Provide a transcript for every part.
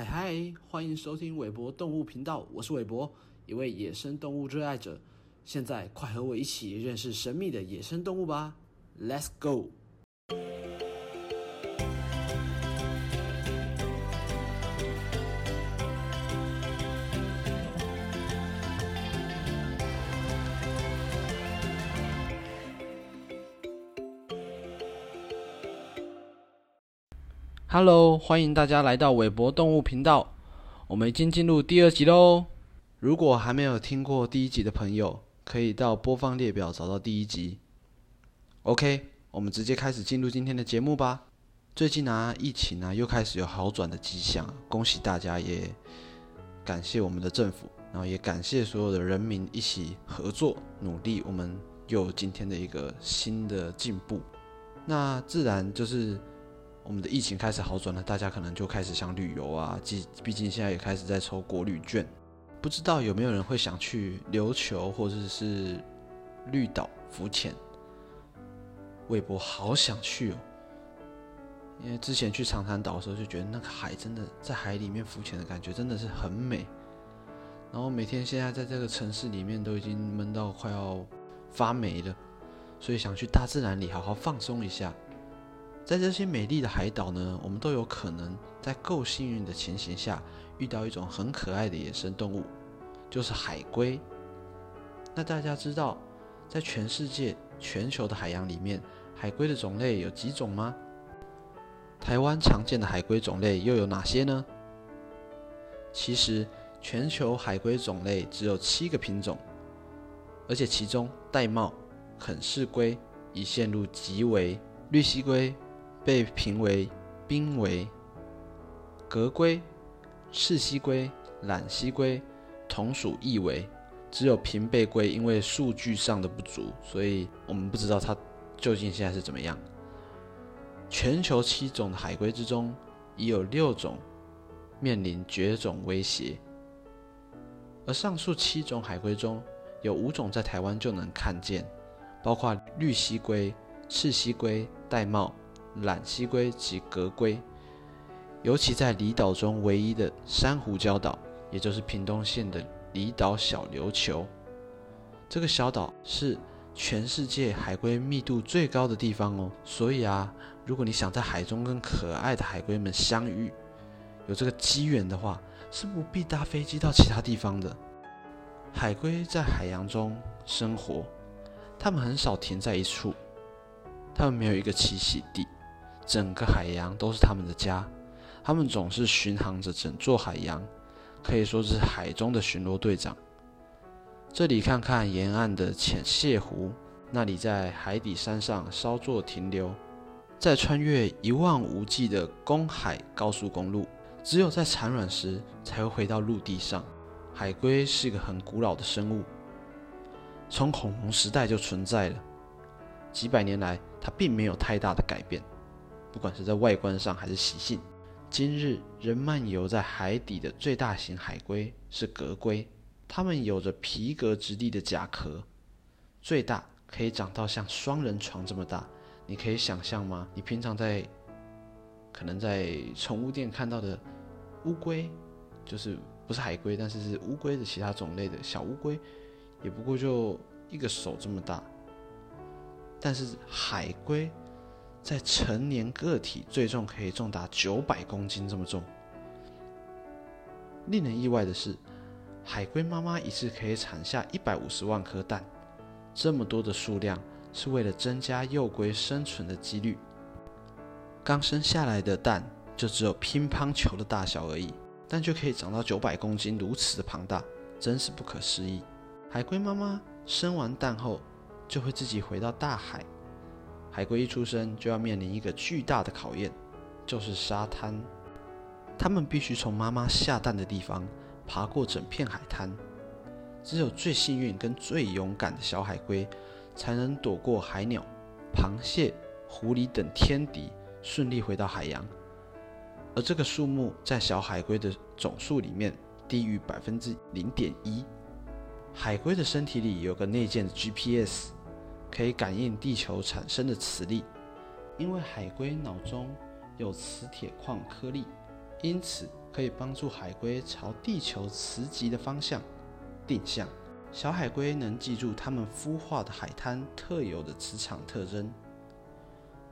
嗨嗨，欢迎收听韦博动物频道，我是韦博，一位野生动物热爱者。现在快和我一起认识神秘的野生动物吧，Let's go go！Hello，欢迎大家来到韦博动物频道。我们已经进入第二集喽。如果还没有听过第一集的朋友，可以到播放列表找到第一集。OK，我们直接开始进入今天的节目吧。最近啊，疫情啊又开始有好转的迹象，恭喜大家，也感谢我们的政府，然后也感谢所有的人民一起合作努力，我们又有今天的一个新的进步。那自然就是。我们的疫情开始好转了，大家可能就开始想旅游啊。毕毕竟现在也开始在抽国旅券，不知道有没有人会想去琉球或者是绿岛浮潜？魏博好想去哦，因为之前去长滩岛的时候就觉得那个海真的在海里面浮潜的感觉真的是很美。然后每天现在在这个城市里面都已经闷到快要发霉了，所以想去大自然里好好放松一下。在这些美丽的海岛呢，我们都有可能在够幸运的情形下遇到一种很可爱的野生动物，就是海龟。那大家知道，在全世界全球的海洋里面，海龟的种类有几种吗？台湾常见的海龟种类又有哪些呢？其实，全球海龟种类只有七个品种，而且其中玳瑁、肯氏龟已陷入极为绿蜥龟。被评为濒危，革龟、赤蜥龟、懒蜥龟同属易危，只有平背龟因为数据上的不足，所以我们不知道它究竟现在是怎么样。全球七种海龟之中，已有六种面临绝种威胁，而上述七种海龟中有五种在台湾就能看见，包括绿蜥龟、赤蜥龟、玳瑁。懒蜥龟及革龟，尤其在离岛中唯一的珊瑚礁岛，也就是屏东县的离岛小琉球，这个小岛是全世界海龟密度最高的地方哦。所以啊，如果你想在海中跟可爱的海龟们相遇，有这个机缘的话，是不必搭飞机到其他地方的。海龟在海洋中生活，它们很少停在一处，它们没有一个栖息地。整个海洋都是他们的家，他们总是巡航着整座海洋，可以说是海中的巡逻队长。这里看看沿岸的浅蟹湖，那里在海底山上稍作停留，再穿越一望无际的公海高速公路，只有在产卵时才会回到陆地上。海龟是一个很古老的生物，从恐龙时代就存在了，几百年来它并没有太大的改变。不管是在外观上还是习性，今日仍漫游在海底的最大型海龟是革龟，它们有着皮革质地的甲壳，最大可以长到像双人床这么大。你可以想象吗？你平常在可能在宠物店看到的乌龟，就是不是海龟，但是是乌龟的其他种类的小乌龟，也不过就一个手这么大，但是海龟。在成年个体最重可以重达九百公斤这么重。令人意外的是，海龟妈妈一次可以产下一百五十万颗蛋，这么多的数量是为了增加幼龟生存的几率。刚生下来的蛋就只有乒乓球的大小而已，但就可以长到九百公斤，如此的庞大，真是不可思议。海龟妈妈生完蛋后，就会自己回到大海。海龟一出生就要面临一个巨大的考验，就是沙滩。它们必须从妈妈下蛋的地方爬过整片海滩。只有最幸运跟最勇敢的小海龟，才能躲过海鸟、螃蟹、狐狸等天敌，顺利回到海洋。而这个数目在小海龟的总数里面低于百分之零点一。海龟的身体里有个内建的 GPS。可以感应地球产生的磁力，因为海龟脑中有磁铁矿颗粒，因此可以帮助海龟朝地球磁极的方向定向。小海龟能记住它们孵化的海滩特有的磁场特征。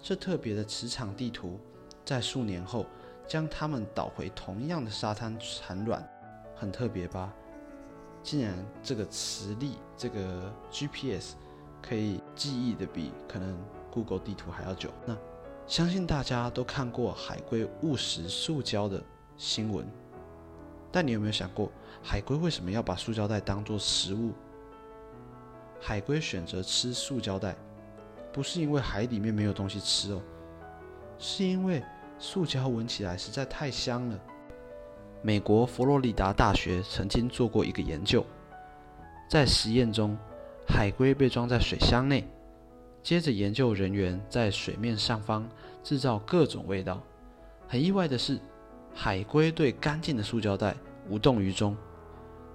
这特别的磁场地图，在数年后将它们导回同样的沙滩产卵，很特别吧？竟然这个磁力，这个 GPS 可以记忆的比可能 Google 地图还要久。那相信大家都看过海龟误食塑胶的新闻，但你有没有想过，海龟为什么要把塑胶袋当做食物？海龟选择吃塑胶袋。不是因为海里面没有东西吃哦，是因为塑胶闻起来实在太香了。美国佛罗里达大学曾经做过一个研究，在实验中，海龟被装在水箱内，接着研究人员在水面上方制造各种味道。很意外的是，海龟对干净的塑胶袋无动于衷，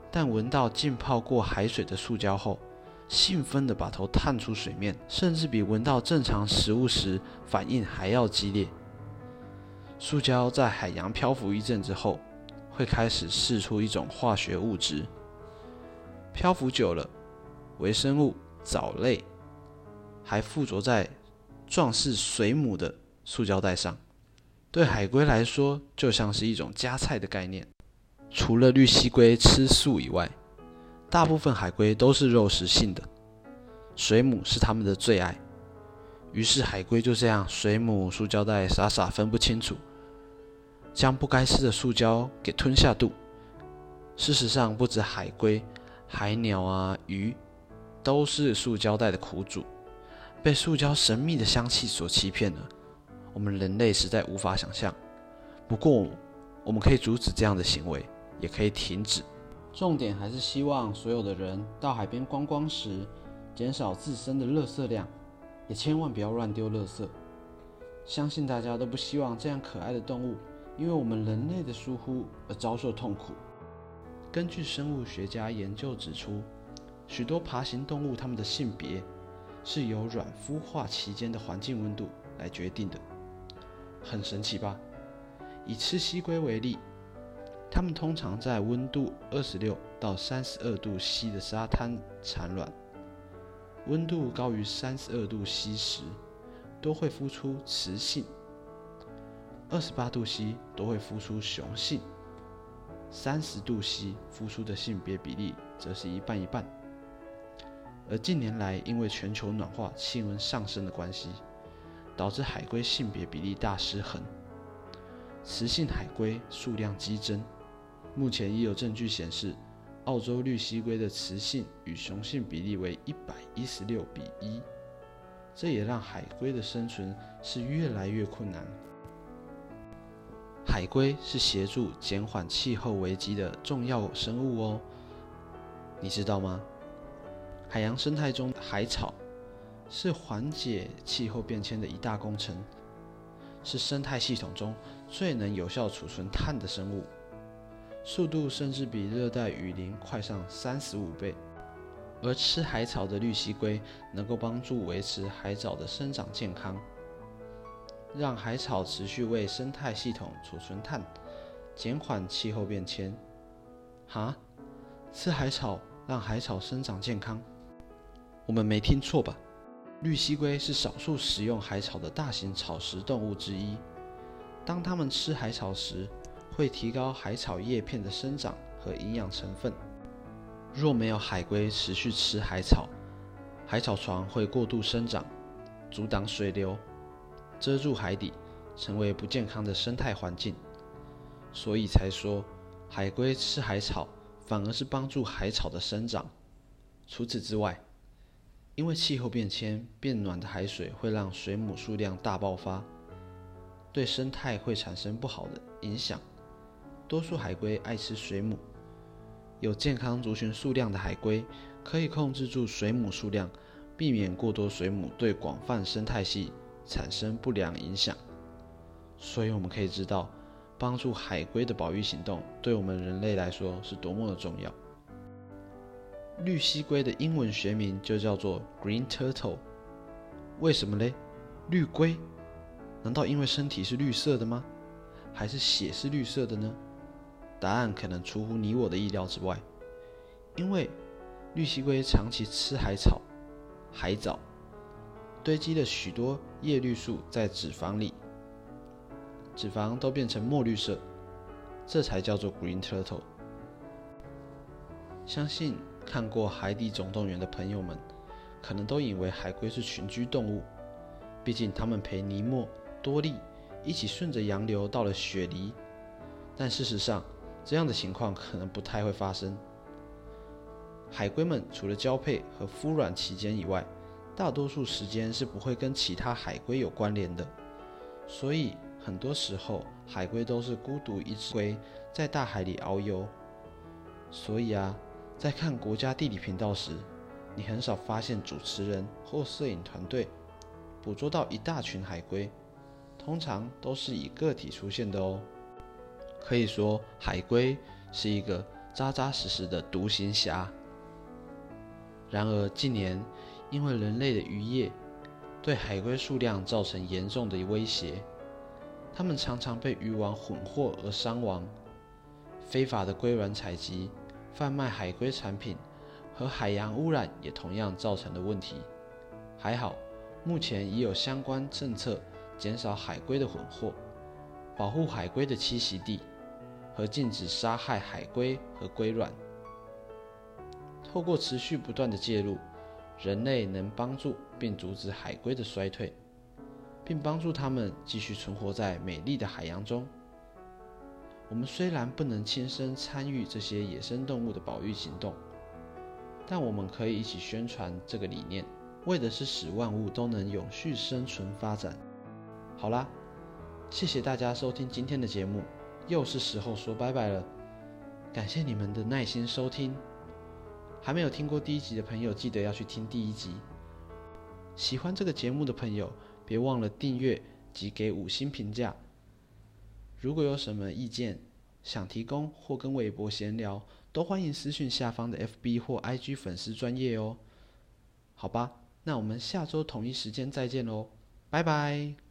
但闻到浸泡过海水的塑胶后，兴奋地把头探出水面，甚至比闻到正常食物时反应还要激烈。塑胶在海洋漂浮一阵之后，会开始释出一种化学物质。漂浮久了，微生物、藻类还附着在壮士水母的塑胶袋上。对海龟来说，就像是一种加菜的概念。除了绿蜥龟吃素以外，大部分海龟都是肉食性的，水母是它们的最爱。于是海龟就这样，水母、塑胶袋傻傻分不清楚，将不该吃的塑胶给吞下肚。事实上，不止海龟、海鸟啊、鱼，都是塑胶袋的苦主，被塑胶神秘的香气所欺骗了。我们人类实在无法想象。不过，我们可以阻止这样的行为，也可以停止。重点还是希望所有的人到海边观光时，减少自身的垃圾量，也千万不要乱丢垃圾。相信大家都不希望这样可爱的动物，因为我们人类的疏忽而遭受痛苦。根据生物学家研究指出，许多爬行动物它们的性别是由卵孵化期间的环境温度来决定的，很神奇吧？以赤蜥龟为例。它们通常在温度二十六到三十二度 C 的沙滩产卵，温度高于三十二度 C 时，都会孵出雌性；二十八度 C 都会孵出雄性；三十度 C 孵出的性别比例则是一半一半。而近年来，因为全球暖化、气温上升的关系，导致海龟性别比例大失衡，雌性海龟数量激增。目前已有证据显示，澳洲绿蜥龟的雌性与雄性比例为一百一十六比一，这也让海龟的生存是越来越困难。海龟是协助减缓气候危机的重要生物哦，你知道吗？海洋生态中，海草是缓解气候变迁的一大工程，是生态系统中最能有效储存碳的生物。速度甚至比热带雨林快上三十五倍，而吃海草的绿蜥龟能够帮助维持海藻的生长健康，让海草持续为生态系统储存碳，减缓气候变迁。哈，吃海草让海草生长健康？我们没听错吧？绿蜥龟是少数食用海草的大型草食动物之一，当它们吃海草时，会提高海草叶片的生长和营养成分。若没有海龟持续吃海草，海草床会过度生长，阻挡水流，遮住海底，成为不健康的生态环境。所以才说，海龟吃海草反而是帮助海草的生长。除此之外，因为气候变迁，变暖的海水会让水母数量大爆发，对生态会产生不好的影响。多数海龟爱吃水母，有健康族群数量的海龟可以控制住水母数量，避免过多水母对广泛生态系产生不良影响。所以我们可以知道，帮助海龟的保育行动对我们人类来说是多么的重要。绿蜥龟的英文学名就叫做 Green Turtle，为什么嘞？绿龟？难道因为身体是绿色的吗？还是血是绿色的呢？答案可能出乎你我的意料之外，因为绿蜥龟长期吃海草、海藻，堆积了许多叶绿素在脂肪里，脂肪都变成墨绿色，这才叫做 green turtle。相信看过《海底总动员》的朋友们，可能都以为海龟是群居动物，毕竟它们陪尼莫、多利一起顺着洋流到了雪梨。但事实上，这样的情况可能不太会发生。海龟们除了交配和孵卵期间以外，大多数时间是不会跟其他海龟有关联的，所以很多时候海龟都是孤独一只龟在大海里遨游。所以啊。在看国家地理频道时，你很少发现主持人或摄影团队捕捉到一大群海龟，通常都是以个体出现的哦。可以说，海龟是一个扎扎实实的独行侠。然而，近年因为人类的渔业对海龟数量造成严重的威胁，它们常常被渔网混获而伤亡，非法的龟卵采集。贩卖海龟产品和海洋污染也同样造成了问题。还好，目前已有相关政策，减少海龟的混货，保护海龟的栖息地，和禁止杀害海龟和龟卵。透过持续不断的介入，人类能帮助并阻止海龟的衰退，并帮助它们继续存活在美丽的海洋中。我们虽然不能亲身参与这些野生动物的保育行动，但我们可以一起宣传这个理念，为的是使万物都能永续生存发展。好啦，谢谢大家收听今天的节目，又是时候说拜拜了。感谢你们的耐心收听，还没有听过第一集的朋友，记得要去听第一集。喜欢这个节目的朋友，别忘了订阅及给五星评价。如果有什么意见想提供或跟韦博闲聊，都欢迎私讯下方的 FB 或 IG 粉丝专业哦。好吧，那我们下周同一时间再见喽，拜拜。